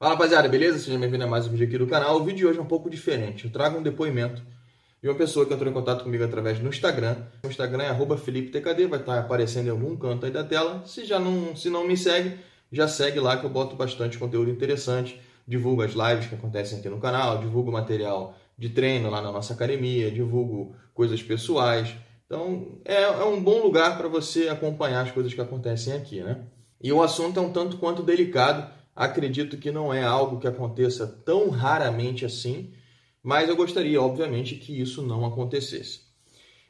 Fala rapaziada, beleza? Seja bem-vindo a mais um vídeo aqui do canal. O vídeo de hoje é um pouco diferente. Eu trago um depoimento de uma pessoa que entrou em contato comigo através do Instagram. O Instagram é FelipeTKD, vai estar aparecendo em algum canto aí da tela. Se já não, se não me segue, já segue lá que eu boto bastante conteúdo interessante. Divulgo as lives que acontecem aqui no canal, divulgo material de treino lá na nossa academia, divulgo coisas pessoais. Então é, é um bom lugar para você acompanhar as coisas que acontecem aqui, né? E o assunto é um tanto quanto delicado. Acredito que não é algo que aconteça tão raramente assim, mas eu gostaria, obviamente, que isso não acontecesse.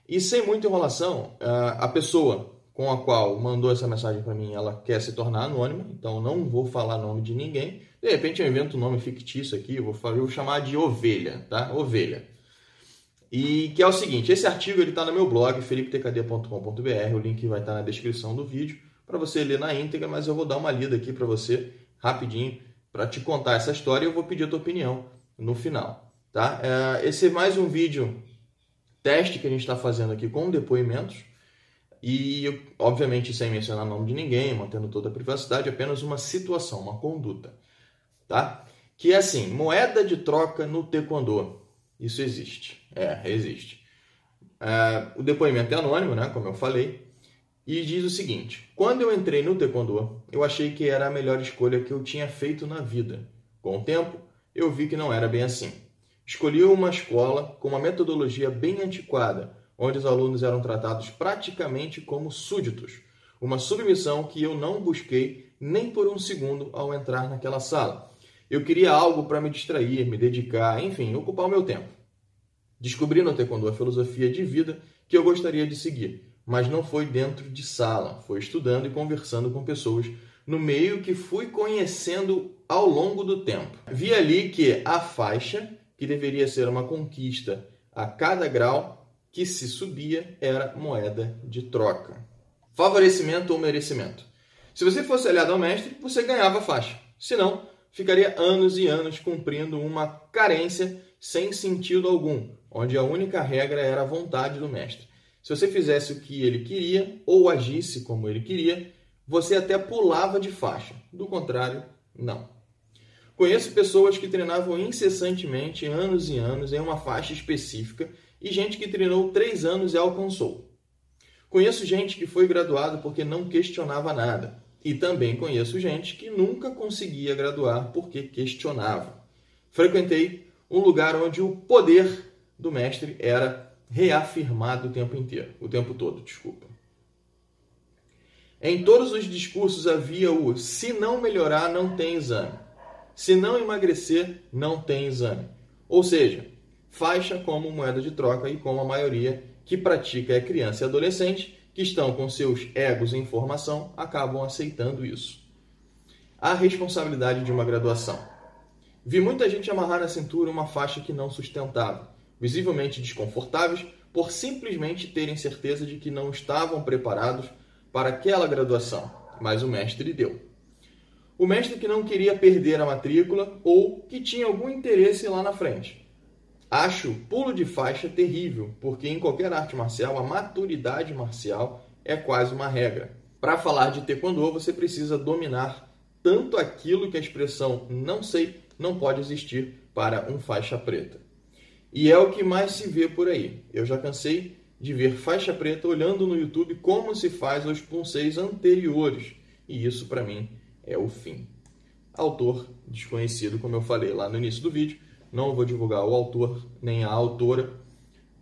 E sem muita enrolação, a pessoa com a qual mandou essa mensagem para mim, ela quer se tornar anônima, então não vou falar nome de ninguém. De repente eu invento um nome fictício aqui, vou, falar, vou chamar de Ovelha, tá? Ovelha. E que é o seguinte, esse artigo ele está no meu blog, felipetecad.com.br, o link vai estar na descrição do vídeo para você ler na íntegra, mas eu vou dar uma lida aqui para você rapidinho para te contar essa história e eu vou pedir a tua opinião no final, tá? É, esse é mais um vídeo teste que a gente está fazendo aqui com depoimentos e, obviamente, sem mencionar o nome de ninguém, mantendo toda a privacidade, apenas uma situação, uma conduta, tá? Que é assim, moeda de troca no taekwondo. Isso existe, é, existe. É, o depoimento é anônimo, né, como eu falei, e diz o seguinte: Quando eu entrei no Taekwondo, eu achei que era a melhor escolha que eu tinha feito na vida. Com o tempo, eu vi que não era bem assim. Escolhi uma escola com uma metodologia bem antiquada, onde os alunos eram tratados praticamente como súditos, uma submissão que eu não busquei nem por um segundo ao entrar naquela sala. Eu queria algo para me distrair, me dedicar, enfim, ocupar o meu tempo. Descobri no Taekwondo a filosofia de vida que eu gostaria de seguir mas não foi dentro de sala, foi estudando e conversando com pessoas no meio que fui conhecendo ao longo do tempo. Vi ali que a faixa, que deveria ser uma conquista a cada grau que se subia, era moeda de troca. Favorecimento ou merecimento. Se você fosse aliado ao mestre, você ganhava a faixa. Se não, ficaria anos e anos cumprindo uma carência sem sentido algum, onde a única regra era a vontade do mestre. Se você fizesse o que ele queria ou agisse como ele queria, você até pulava de faixa. Do contrário, não. Conheço pessoas que treinavam incessantemente, anos e anos, em uma faixa específica e gente que treinou três anos e alcançou. Conheço gente que foi graduado porque não questionava nada. E também conheço gente que nunca conseguia graduar porque questionava. Frequentei um lugar onde o poder do mestre era reafirmado o tempo inteiro, o tempo todo, desculpa. Em todos os discursos havia o se não melhorar, não tem exame. Se não emagrecer, não tem exame. Ou seja, faixa como moeda de troca e como a maioria que pratica é criança e adolescente, que estão com seus egos em formação, acabam aceitando isso. A responsabilidade de uma graduação. Vi muita gente amarrar na cintura uma faixa que não sustentava visivelmente desconfortáveis por simplesmente terem certeza de que não estavam preparados para aquela graduação, mas o mestre deu. O mestre que não queria perder a matrícula ou que tinha algum interesse lá na frente. Acho pulo de faixa terrível, porque em qualquer arte marcial a maturidade marcial é quase uma regra. Para falar de taekwondo, você precisa dominar tanto aquilo que a expressão não sei não pode existir para um faixa preta. E é o que mais se vê por aí. Eu já cansei de ver faixa preta olhando no YouTube como se faz os punseis anteriores. E isso para mim é o fim. Autor desconhecido, como eu falei lá no início do vídeo. Não vou divulgar o autor nem a autora,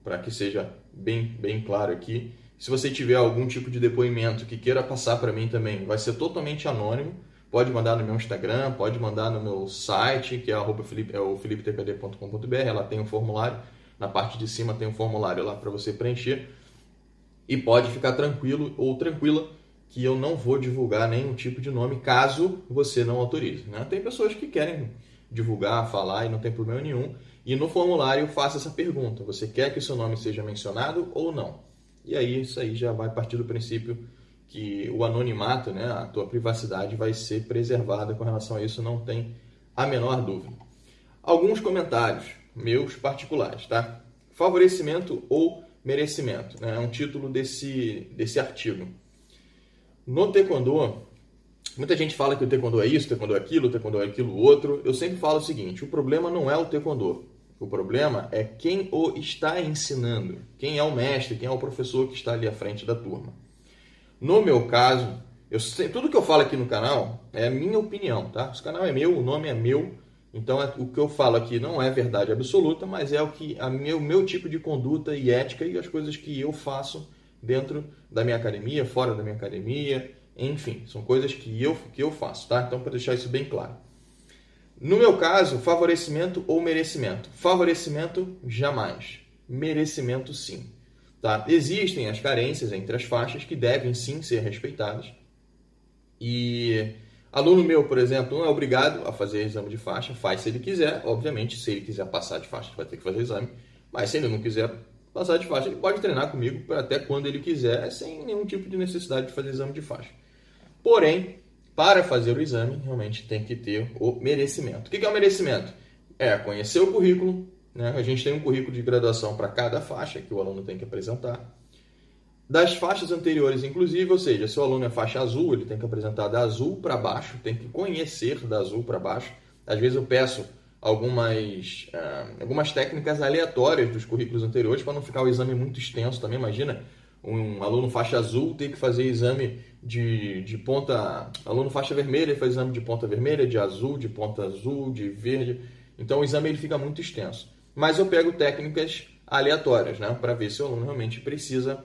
para que seja bem, bem claro aqui. Se você tiver algum tipo de depoimento que queira passar para mim também, vai ser totalmente anônimo. Pode mandar no meu Instagram, pode mandar no meu site, que é, Felipe, é o felipetpd.com.br. Ela tem um formulário. Na parte de cima tem um formulário lá para você preencher. E pode ficar tranquilo ou tranquila que eu não vou divulgar nenhum tipo de nome caso você não autorize. Né? Tem pessoas que querem divulgar, falar e não tem problema nenhum. E no formulário faça essa pergunta: você quer que o seu nome seja mencionado ou não? E aí isso aí já vai partir do princípio que o anonimato, né, a tua privacidade vai ser preservada com relação a isso, não tem a menor dúvida. Alguns comentários meus particulares, tá? Favorecimento ou merecimento, né? É um título desse, desse artigo. No Taekwondo, Muita gente fala que o taekwondo é isso, o taekwondo é aquilo, o taekwondo é aquilo outro. Eu sempre falo o seguinte, o problema não é o taekwondo. O problema é quem o está ensinando, quem é o mestre, quem é o professor que está ali à frente da turma. No meu caso, eu, tudo que eu falo aqui no canal é a minha opinião, tá? Esse canal é meu, o nome é meu, então é, o que eu falo aqui não é verdade absoluta, mas é o que a meu, meu tipo de conduta e ética e as coisas que eu faço dentro da minha academia, fora da minha academia, enfim, são coisas que eu, que eu faço, tá? Então, para deixar isso bem claro. No meu caso, favorecimento ou merecimento? Favorecimento, jamais. Merecimento, sim. Tá? Existem as carências entre as faixas que devem sim ser respeitadas. E aluno meu, por exemplo, não é obrigado a fazer exame de faixa, faz se ele quiser. Obviamente, se ele quiser passar de faixa, vai ter que fazer exame. Mas se ele não quiser passar de faixa, ele pode treinar comigo até quando ele quiser, sem nenhum tipo de necessidade de fazer exame de faixa. Porém, para fazer o exame, realmente tem que ter o merecimento. O que é o merecimento? É conhecer o currículo, né? a gente tem um currículo de graduação para cada faixa que o aluno tem que apresentar. Das faixas anteriores, inclusive, ou seja, se o aluno é faixa azul, ele tem que apresentar da azul para baixo, tem que conhecer da azul para baixo. Às vezes eu peço algumas, uh, algumas técnicas aleatórias dos currículos anteriores para não ficar o exame muito extenso também. Imagina um aluno faixa azul ter que fazer exame de, de ponta. Aluno faixa vermelha faz exame de ponta vermelha, de azul, de ponta azul, de verde. Então o exame ele fica muito extenso. Mas eu pego técnicas aleatórias, né? Para ver se o aluno realmente precisa,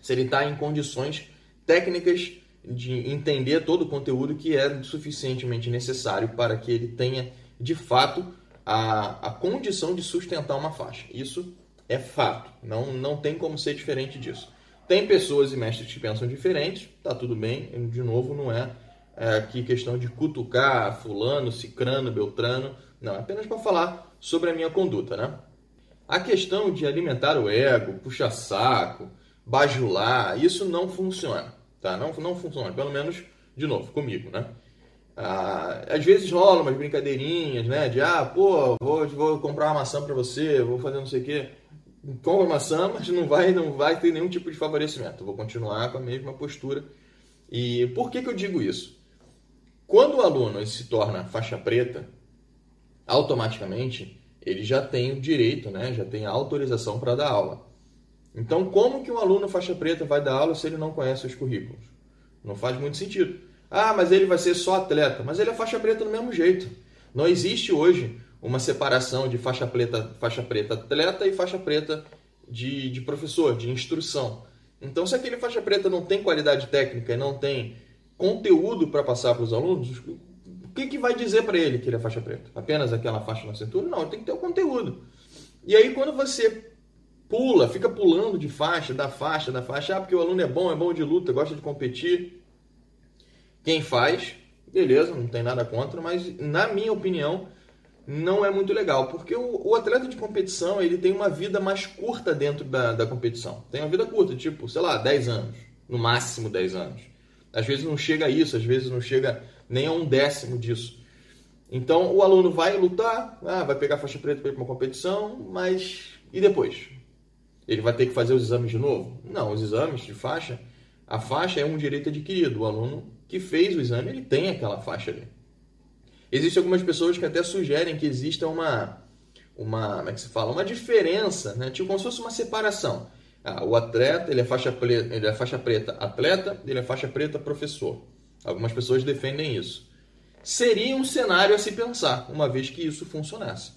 se ele está em condições técnicas de entender todo o conteúdo que é suficientemente necessário para que ele tenha, de fato, a, a condição de sustentar uma faixa. Isso é fato, não, não tem como ser diferente disso. Tem pessoas e mestres que pensam diferentes, tá tudo bem, de novo, não é, é aqui questão de cutucar fulano, cicrano, beltrano, não, é apenas para falar sobre a minha conduta, né? A questão de alimentar o ego, puxar saco, bajular, isso não funciona, tá? Não, não funciona, pelo menos, de novo, comigo, né? Ah, às vezes rola umas brincadeirinhas, né? De, ah, pô, vou, vou comprar uma maçã para você, vou fazer não sei o quê compra maçã, mas não vai, não vai ter nenhum tipo de favorecimento. Vou continuar com a mesma postura. E por que, que eu digo isso? Quando o aluno se torna faixa preta, automaticamente ele já tem o direito, né? já tem a autorização para dar aula. Então, como que um aluno faixa preta vai dar aula se ele não conhece os currículos? Não faz muito sentido. Ah, mas ele vai ser só atleta. Mas ele é faixa preta do mesmo jeito. Não existe hoje uma separação de faixa preta, faixa preta atleta e faixa preta de, de professor, de instrução. Então, se aquele faixa preta não tem qualidade técnica e não tem conteúdo para passar para os alunos, que, que vai dizer para ele que ele é faixa preta? Apenas aquela faixa na cintura? Não, tem que ter o conteúdo. E aí, quando você pula, fica pulando de faixa, da faixa, da faixa, ah, porque o aluno é bom, é bom de luta, gosta de competir. Quem faz, beleza, não tem nada contra, mas na minha opinião, não é muito legal, porque o, o, atleta de competição ele tem uma vida mais curta dentro da, da competição. Tem uma vida curta, tipo, sei lá, 10 anos, no máximo 10 anos. Às vezes não chega a isso, às vezes não chega nem a um décimo disso. Então o aluno vai lutar, ah, vai pegar faixa preta para ir para uma competição, mas e depois? Ele vai ter que fazer os exames de novo? Não, os exames de faixa, a faixa é um direito adquirido. O aluno que fez o exame, ele tem aquela faixa ali. Existem algumas pessoas que até sugerem que exista uma, uma como é que se fala, uma diferença, né? tipo como se fosse uma separação. Ah, o atleta, ele é, faixa preta, ele é faixa preta atleta, ele é faixa preta professor. Algumas pessoas defendem isso. Seria um cenário a se pensar, uma vez que isso funcionasse.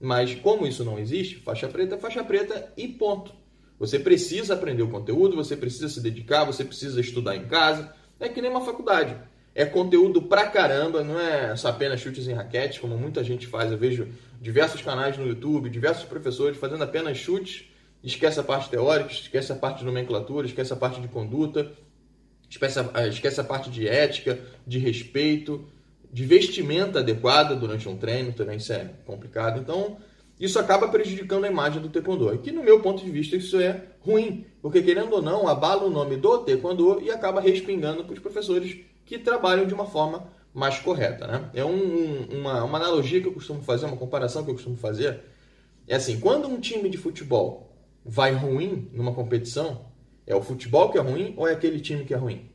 Mas como isso não existe, faixa preta é faixa preta e ponto. Você precisa aprender o conteúdo, você precisa se dedicar, você precisa estudar em casa. É que nem uma faculdade é conteúdo pra caramba, não é só apenas chutes em raquete, como muita gente faz. Eu vejo diversos canais no YouTube, diversos professores fazendo apenas chutes, esquece a parte teórica, esquece a parte de nomenclatura, esquece a parte de conduta, esquece a, esquece a parte de ética, de respeito, de vestimenta adequada durante um treino, também isso é complicado. Então, isso acaba prejudicando a imagem do taekwondo. E que, no meu ponto de vista, isso é ruim, porque querendo ou não, abala o nome do taekwondo e acaba respingando para os professores que trabalham de uma forma mais correta. Né? É um, uma, uma analogia que eu costumo fazer, uma comparação que eu costumo fazer. É assim, quando um time de futebol vai ruim numa competição, é o futebol que é ruim ou é aquele time que é ruim?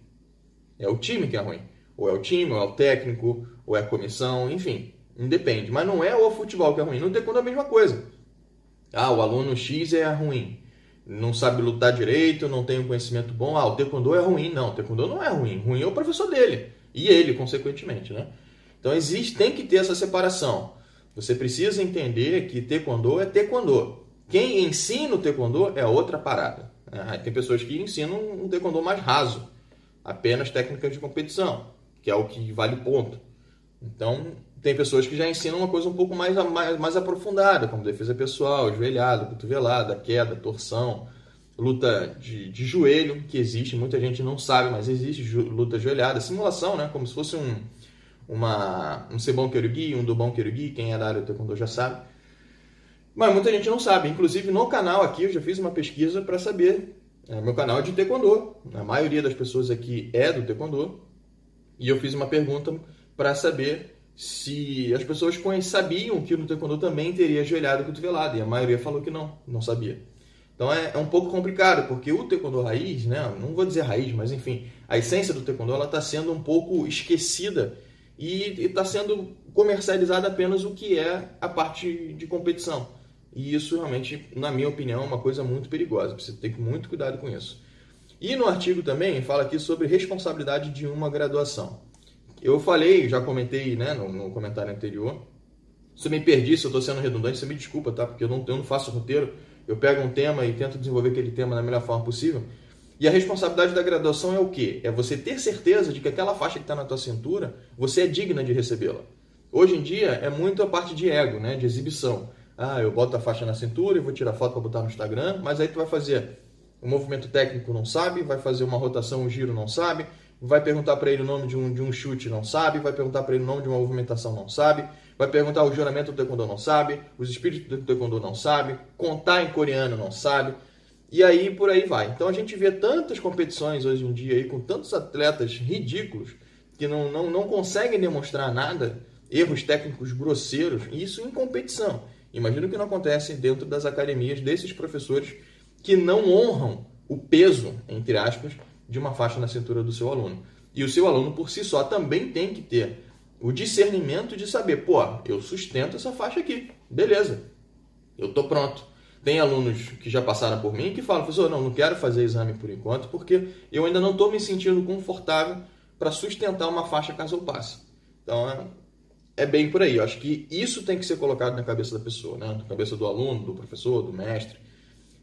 É o time que é ruim. Ou é o time, ou é o técnico, ou é a comissão, enfim, independe. Mas não é o futebol que é ruim. No taekwondo é a mesma coisa. Ah, o aluno X é ruim. Não sabe lutar direito, não tem um conhecimento bom. Ah, o taekwondo é ruim. Não, o taekwondo não é ruim. Ruim é o professor dele. E ele, consequentemente, né? Então existe, tem que ter essa separação. Você precisa entender que taekwondo é taekwondo. Quem ensina o taekwondo é outra parada. Tem pessoas que ensinam um taekwondo mais raso, apenas técnicas de competição, que é o que vale ponto. Então, tem pessoas que já ensinam uma coisa um pouco mais, mais, mais aprofundada, como defesa pessoal, joelhada, cotovelada, queda, torção, luta de, de joelho, que existe, muita gente não sabe, mas existe luta joelhada, simulação, né? Como se fosse um, uma, um Sebon Kyoryugi, um Dobon Kyoryugi, quem é da área do Taekwondo já sabe. Mas muita gente não sabe. Inclusive no canal aqui eu já fiz uma pesquisa para saber. É, meu canal é de Taekwondo. A maioria das pessoas aqui é do Taekwondo. E eu fiz uma pergunta para saber se as pessoas sabiam que no Taekwondo também teria ajoelhado e. E a maioria falou que não, não sabia. Então é, é, um pouco complicado, porque o taekwondo raiz, né, não vou dizer raiz, mas enfim, a essência do taekwondo está sendo um pouco esquecida e está sendo comercializada apenas o que é a parte de competição. E isso realmente, na minha opinião, é uma coisa muito perigosa. Que ter muito cuidado com isso. E no artigo também fala aqui sobre responsabilidade de uma graduação. Eu falei, já comentei né, no, no comentário anterior. Se eu me perdi, se eu estou sendo redundante, você me desculpa, tá? Porque eu não, eu não faço roteiro. Eu pego um tema e tento desenvolver aquele tema da melhor forma possível. E a responsabilidade da graduação é o quê? É você ter certeza de que aquela faixa que está na tua cintura, você é digna de recebê-la. Hoje em dia é muito a parte de ego, né? de exibição. Ah, eu boto a faixa na cintura e vou tirar foto para botar no Instagram, mas aí tu vai fazer um movimento técnico, não sabe, vai fazer uma rotação, um giro, não sabe, vai perguntar para ele o nome de um, de um chute, não sabe, vai perguntar para ele o nome de uma movimentação, não sabe, vai perguntar o juramento do taekwondo, não sabe, os espíritos do taekwondo, não sabe, contar em coreano, não sabe. E aí por aí vai. Então a gente vê tantas competições hoje em dia aí com tantos atletas ridículos que não, não, não conseguem demonstrar nada, erros técnicos grosseiros, isso em competição. Imagino que não acontece dentro das academias desses professores que não honram o peso, entre aspas, de uma faixa na cintura do seu aluno. E o seu aluno por si só também tem que ter o discernimento de saber, pô, eu sustento essa faixa aqui, beleza, eu tô pronto. Tem alunos que já passaram por mim que falam, professor, não, não quero fazer exame por enquanto, porque eu ainda não estou me sentindo confortável para sustentar uma faixa caso eu passe. Então, é, é bem por aí. Eu acho que isso tem que ser colocado na cabeça da pessoa, né? na cabeça do aluno, do professor, do mestre,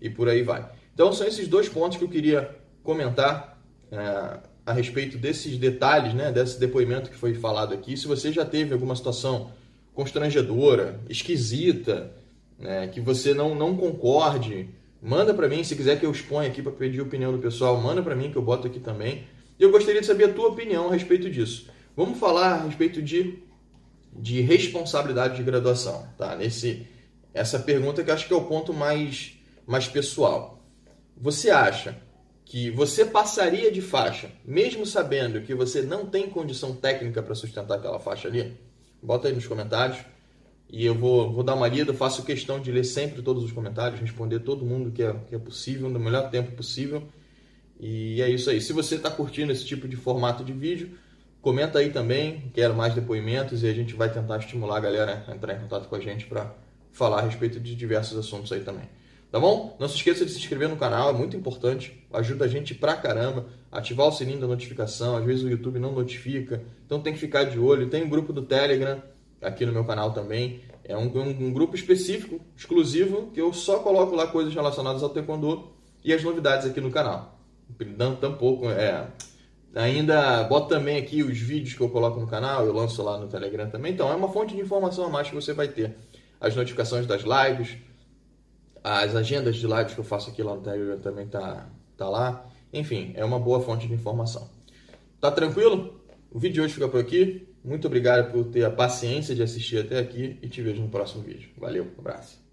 e por aí vai. Então, são esses dois pontos que eu queria comentar é, a respeito desses detalhes, né? desse depoimento que foi falado aqui. Se você já teve alguma situação constrangedora, esquisita, né, que você não, não concorde, manda para mim. Se quiser que eu exponha aqui para pedir a opinião do pessoal, manda para mim que eu boto aqui também. E eu gostaria de saber a tua opinião a respeito disso. Vamos falar a respeito de, de responsabilidade de graduação, tá? Nesse, essa pergunta que acho que é o ponto mais, mais pessoal. Você acha que você passaria de faixa, mesmo sabendo que você não tem condição técnica para sustentar aquela faixa ali? Bota aí nos comentários. E eu vou, vou dar uma lida, faço questão de ler sempre todos os comentários, responder todo mundo que é, que é possível, no melhor tempo possível. E é isso aí. Se você está curtindo esse tipo de formato de vídeo, comenta aí também, quero mais depoimentos e a gente vai tentar estimular a galera a entrar em contato com a gente para falar a respeito de diversos assuntos aí também. Tá bom? Não se esqueça de se inscrever no canal, é muito importante, ajuda a gente pra caramba. Ativar o sininho da notificação, às vezes o YouTube não notifica, então tem que ficar de olho. Tem um grupo do Telegram, aqui no meu canal também. É um, um, um, grupo específico, exclusivo, que eu só coloco lá coisas relacionadas ao Taekwondo e as novidades aqui no canal. Tampouco, é... Ainda boto também aqui os vídeos que eu coloco no canal, eu lanço lá no Telegram também. Então é uma fonte de informação a mais que você vai ter. As notificações das lives, as agendas de lives que eu faço aqui lá no Telegram também tá, tá lá. Enfim, é uma boa fonte de informação. Tá tranquilo? O vídeo de hoje fica por aqui. Muito obrigado por ter a paciência de assistir até aqui e te vejo no próximo vídeo. Valeu, um abraço.